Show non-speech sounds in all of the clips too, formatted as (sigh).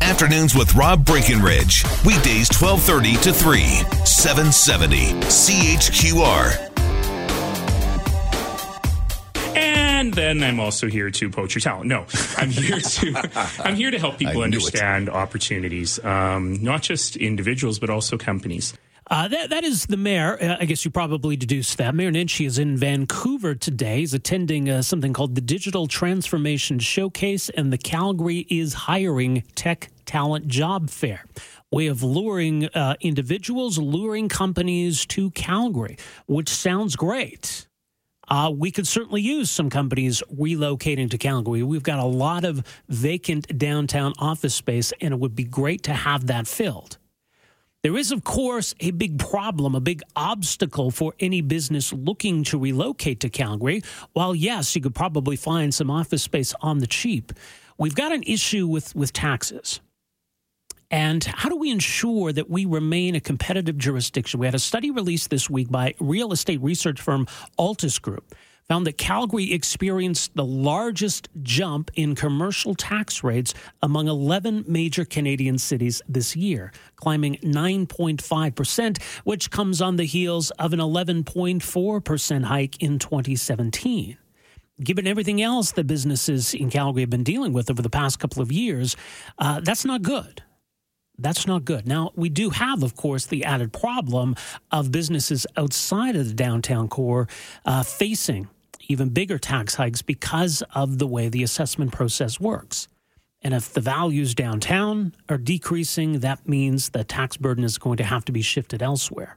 Afternoons with Rob Breckenridge. Weekdays 1230 to 3, 770 CHQR. And then I'm also here to poach your talent. No, I'm here to (laughs) I'm here to help people understand it. opportunities, um, not just individuals but also companies. Uh, that, that is the mayor. Uh, I guess you probably deduced that. Mayor Nenshi is in Vancouver today. He's attending uh, something called the Digital Transformation Showcase and the Calgary is Hiring Tech Talent Job Fair. Way of luring uh, individuals, luring companies to Calgary, which sounds great. Uh, we could certainly use some companies relocating to Calgary. We've got a lot of vacant downtown office space, and it would be great to have that filled. There is, of course, a big problem, a big obstacle for any business looking to relocate to Calgary. While, yes, you could probably find some office space on the cheap, we've got an issue with, with taxes. And how do we ensure that we remain a competitive jurisdiction? We had a study released this week by real estate research firm Altus Group found that Calgary experienced the largest jump in commercial tax rates among 11 major Canadian cities this year, climbing 9.5%, which comes on the heels of an 11.4% hike in 2017 given everything else that businesses in Calgary have been dealing with over the past couple of years, uh, that's not good. That's not good. Now, we do have, of course, the added problem of businesses outside of the downtown core uh, facing even bigger tax hikes because of the way the assessment process works. And if the values downtown are decreasing, that means the tax burden is going to have to be shifted elsewhere.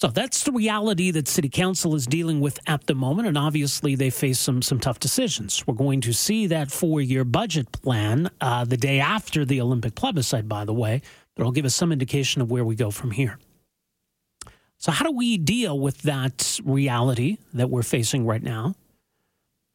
So that's the reality that City Council is dealing with at the moment, and obviously they face some some tough decisions. We're going to see that four year budget plan uh, the day after the Olympic plebiscite, by the way, it'll give us some indication of where we go from here. So, how do we deal with that reality that we're facing right now?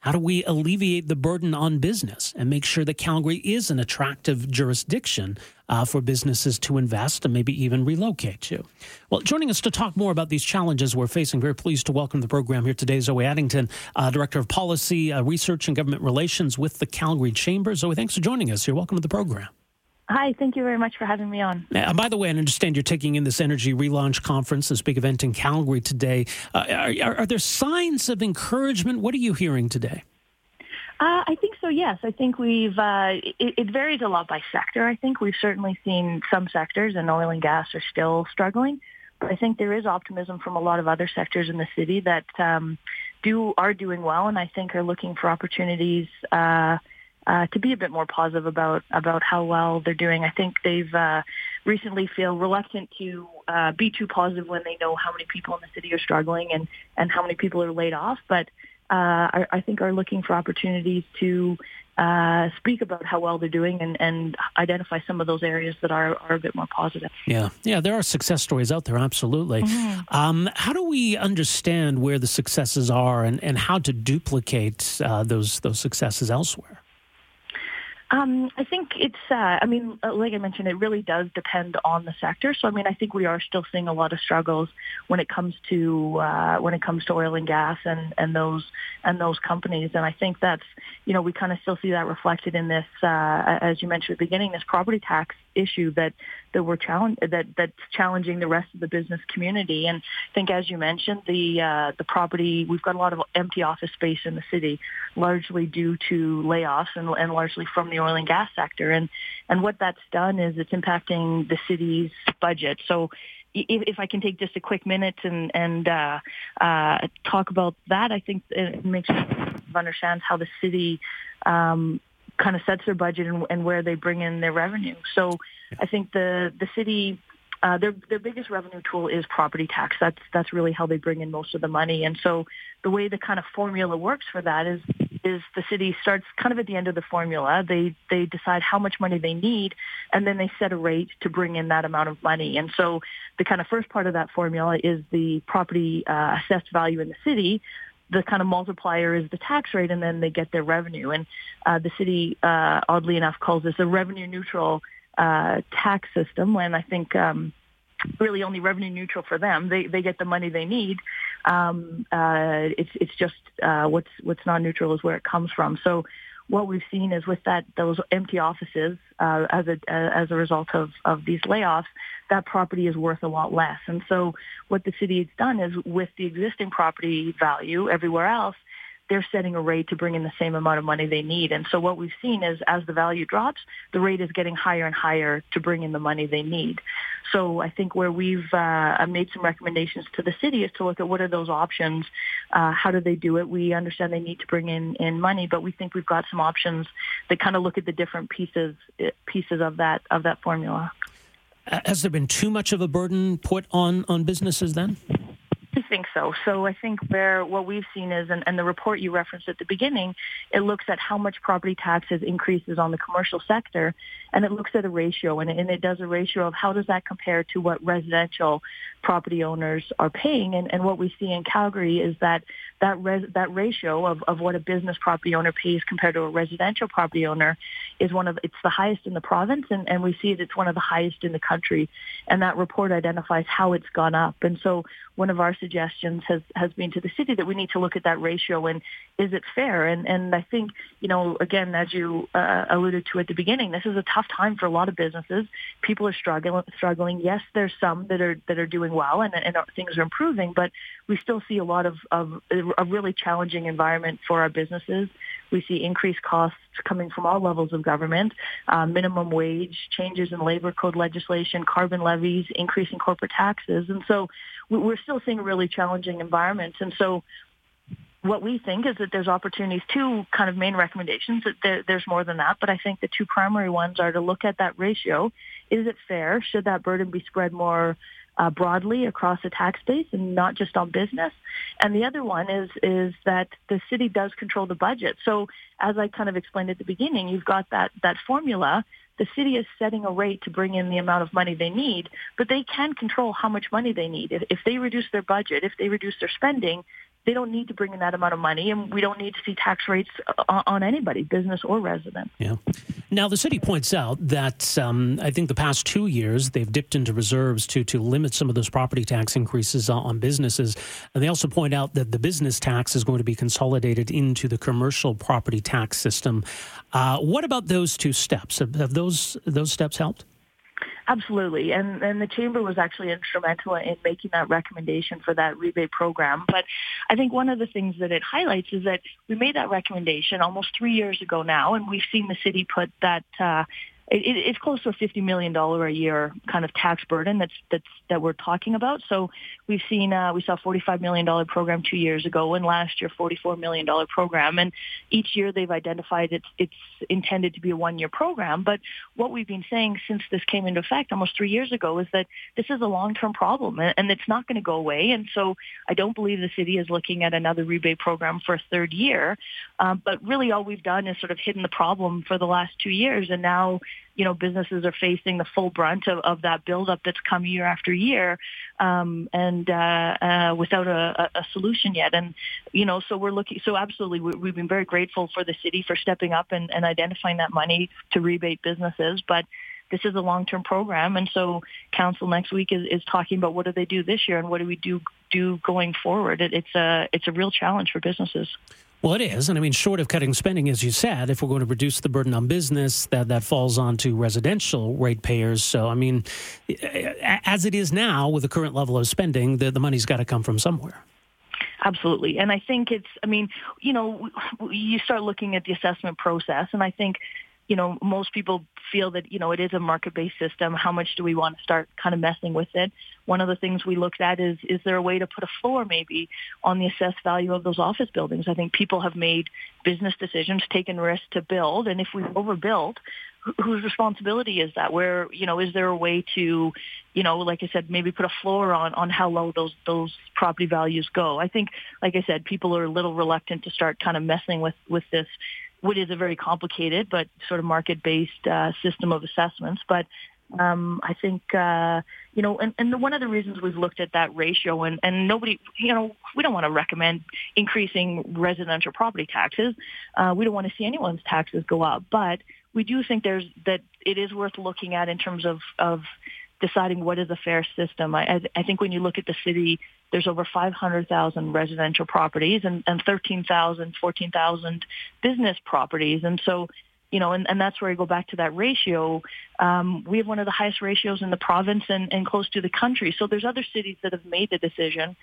How do we alleviate the burden on business and make sure that Calgary is an attractive jurisdiction uh, for businesses to invest and maybe even relocate to? Well, joining us to talk more about these challenges we're facing, very pleased to welcome the program here today, Zoe Addington, uh, Director of Policy, uh, Research, and Government Relations with the Calgary Chamber. Zoe, thanks for joining us You're Welcome to the program. Hi, thank you very much for having me on. Uh, by the way, I understand you're taking in this energy relaunch conference, this big event in Calgary today. Uh, are, are, there signs of encouragement? What are you hearing today? Uh, I think so. Yes, I think we've. Uh, it, it, varies a lot by sector. I think we've certainly seen some sectors, and oil and gas are still struggling. But I think there is optimism from a lot of other sectors in the city that um, do are doing well, and I think are looking for opportunities uh, to be a bit more positive about about how well they're doing. I think they've uh, recently feel reluctant to uh, be too positive when they know how many people in the city are struggling and and how many people are laid off. But uh, I, I think are looking for opportunities to uh, speak about how well they're doing and, and identify some of those areas that are, are a bit more positive. Yeah, yeah, there are success stories out there, absolutely. Mm-hmm. Um, how do we understand where the successes are and, and how to duplicate uh, those those successes elsewhere? Um, I think it's, uh, I mean, uh, like I mentioned, it really does depend on the sector. So, I mean, I think we are still seeing a lot of struggles when it comes to, uh, when it comes to oil and gas and, and those, and those companies. And I think that's, you know, we kind of still see that reflected in this, uh, as you mentioned at the beginning, this property tax issue that, that we're challenge, that, that's challenging the rest of the business community. And I think, as you mentioned, the, uh, the property, we've got a lot of empty office space in the city, largely due to layoffs and, and largely from the oil and gas sector. And, and what that's done is it's impacting the city's budget. So if, I can take just a quick minute and, and uh, uh, talk about that, I think it makes me understand how the city um, kind of sets their budget and, and, where they bring in their revenue. So I think the, the city uh, their their biggest revenue tool is property tax. That's that's really how they bring in most of the money. And so the way the kind of formula works for that is is the city starts kind of at the end of the formula. They they decide how much money they need, and then they set a rate to bring in that amount of money. And so the kind of first part of that formula is the property uh, assessed value in the city. The kind of multiplier is the tax rate, and then they get their revenue. And uh, the city, uh, oddly enough, calls this a revenue neutral uh, tax system. When I think. Um, really only revenue neutral for them. They they get the money they need. Um, uh, it's it's just uh, what's what's non neutral is where it comes from. So what we've seen is with that those empty offices uh, as a uh, as a result of of these layoffs, that property is worth a lot less. And so what the city has done is with the existing property value everywhere else, they're setting a rate to bring in the same amount of money they need. And so what we've seen is as the value drops, the rate is getting higher and higher to bring in the money they need. So I think where we've uh, made some recommendations to the city is to look at what are those options, uh, how do they do it. We understand they need to bring in, in money, but we think we've got some options that kind of look at the different pieces pieces of that of that formula. Has there been too much of a burden put on on businesses then? Think so. So I think where what we've seen is, and, and, the report you referenced at the beginning, it looks at how much property taxes increases on the commercial sector, and it looks at a ratio, and, and it does a ratio of how does that compare to what residential property owners are paying. And, and what we see in Calgary is that that res, that ratio of, of what a business property owner pays compared to a residential property owner is one of it's the highest in the province, and, and we see it, it's one of the highest in the country. And that report identifies how it's gone up. And so one of our suggestions has, has been to the city that we need to look at that ratio and is it fair? And, and I think, you know, again, as you uh, alluded to at the beginning, this is a tough time for a lot of businesses. People are struggling, struggling. Yes, there's some that are, that are doing well and, and things are improving, but we still see a lot of, of a really challenging environment for our businesses. We see increased costs coming from all levels of government, uh, minimum wage, changes in labor code legislation, carbon levies, increasing corporate taxes. And so we're still seeing a really challenging environment. And so what we think is that there's opportunities, two kind of main recommendations, that there, there's more than that, but I think the two primary ones are to look at that ratio. Is it fair? Should that burden be spread more uh, broadly across the tax base and not just on business. And the other one is is that the city does control the budget. So as I kind of explained at the beginning, you've got that that formula. The city is setting a rate to bring in the amount of money they need, but they can control how much money they need. If, if they reduce their budget, if they reduce their spending, they don't need to bring in that amount of money, and we don't need to see tax rates on, on anybody, business or resident. Yeah. Now, the city points out that um, I think the past two years they've dipped into reserves to to limit some of those property tax increases on businesses, and they also point out that the business tax is going to be consolidated into the commercial property tax system. Uh, what about those two steps? Have, have those those steps helped? Absolutely. And, and the chamber was actually instrumental in making that recommendation for that rebate program. But I think one of the things that it highlights is that we made that recommendation almost three years ago now, and we've seen the city put that uh, it, it's close to a fifty million dollar a year kind of tax burden that's that's that we're talking about. So we've seen uh, we saw a forty five million dollar program two years ago, and last year forty four million dollar program. And each year they've identified it's it's intended to be a one year program. But what we've been saying since this came into effect almost three years ago is that this is a long term problem, and, and it's not going to go away. And so I don't believe the city is looking at another rebate program for a third year. Um, but really, all we've done is sort of hidden the problem for the last two years, and now you know, businesses are facing the full brunt of, of that buildup that's come year after year, um, and uh, uh, without a, a, solution yet. And you know, so we're looking. So absolutely, we, have been very grateful for the city for stepping up and, and identifying that money to rebate businesses, but this is a long-term program, and so council next week is, is talking about what do they do this year and what do we do do going forward. It, it's a it's a real challenge for businesses. Well, it is. And I mean, short of cutting spending, as you said, if we're going to reduce the burden on business, that, that falls onto residential ratepayers. So, I mean, as it is now with the current level of spending, the, the money's got to come from somewhere. Absolutely. And I think it's, I mean, you know, you start looking at the assessment process, and I think you know, most people feel that, you know, it is a market-based system. How much do we want to start kind of messing with it? One of the things we looked at is, is there a way to put a floor maybe on the assessed value of those office buildings? I think people have made business decisions, taken risks to build, and if we've overbuilt, whose responsibility is that? Where you know, is there a way to, you know, like I said, maybe put a floor on on how low those those property values go? I think, like I said, people are a little reluctant to start kind of messing with with this what is a very complicated but sort of market-based uh, system of assessments. But um, I think, uh, you know, and, and one of the reasons we've looked at that ratio and, and nobody, you know, we don't want to recommend increasing residential property taxes. Uh, we don't want to see anyone's taxes go up, but we do think there's that it is worth looking at in terms of, of deciding what is a fair system. I, I think when you look at the city, there's over 500,000 residential properties and, and 13,000, 14,000 business properties. And so you know, and, and that's where I go back to that ratio. Um, we have one of the highest ratios in the province and, and close to the country. So there's other cities that have made the decision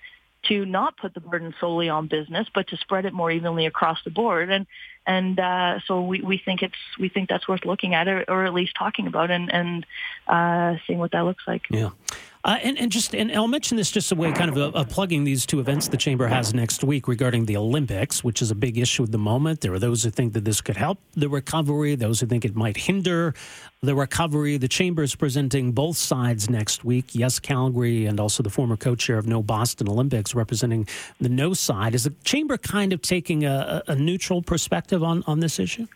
to not put the burden solely on business, but to spread it more evenly across the board. And and uh, so we, we think it's we think that's worth looking at, or, or at least talking about, and and uh, seeing what that looks like. Yeah. Uh, and, and just and I'll mention this just a way kind of a, a plugging these two events the chamber has next week regarding the Olympics, which is a big issue at the moment. There are those who think that this could help the recovery, those who think it might hinder the recovery. The chamber is presenting both sides next week. Yes, Calgary, and also the former co-chair of No Boston Olympics representing the No side. Is the chamber kind of taking a, a neutral perspective on on this issue?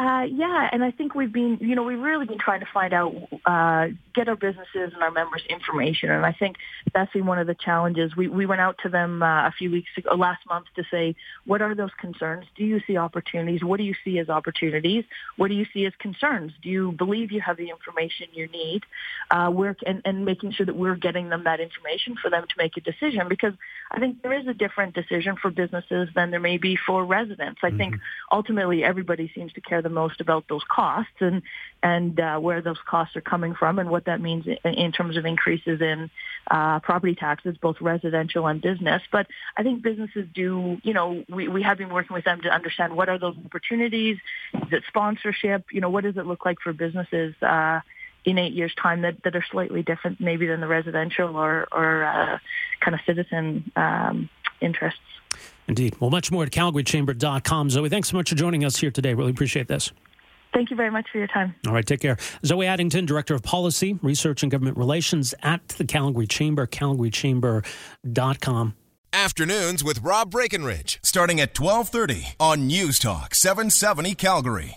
Uh, yeah, and I think we've been, you know, we've really been trying to find out, uh, get our businesses and our members information, and I think that's been one of the challenges. We we went out to them uh, a few weeks ago, last month, to say, what are those concerns? Do you see opportunities? What do you see as opportunities? What do you see as concerns? Do you believe you have the information you need? Uh, work and and making sure that we're getting them that information for them to make a decision, because I think there is a different decision for businesses than there may be for residents. I mm-hmm. think ultimately everybody seems to care the most about those costs and and uh, where those costs are coming from and what that means in, in terms of increases in uh, property taxes, both residential and business. But I think businesses do, you know, we, we have been working with them to understand what are those opportunities, is it sponsorship, you know, what does it look like for businesses uh, in eight years' time that, that are slightly different maybe than the residential or, or uh, kind of citizen um, interests. Indeed. Well, much more at calgarychamber.com. Zoe, thanks so much for joining us here today. Really appreciate this. Thank you very much for your time. All right, take care. Zoe Addington, Director of Policy, Research and Government Relations at the Calgary Chamber, calgarychamber.com. Afternoons with Rob Breckenridge, starting at 1230 on News Talk 770 Calgary.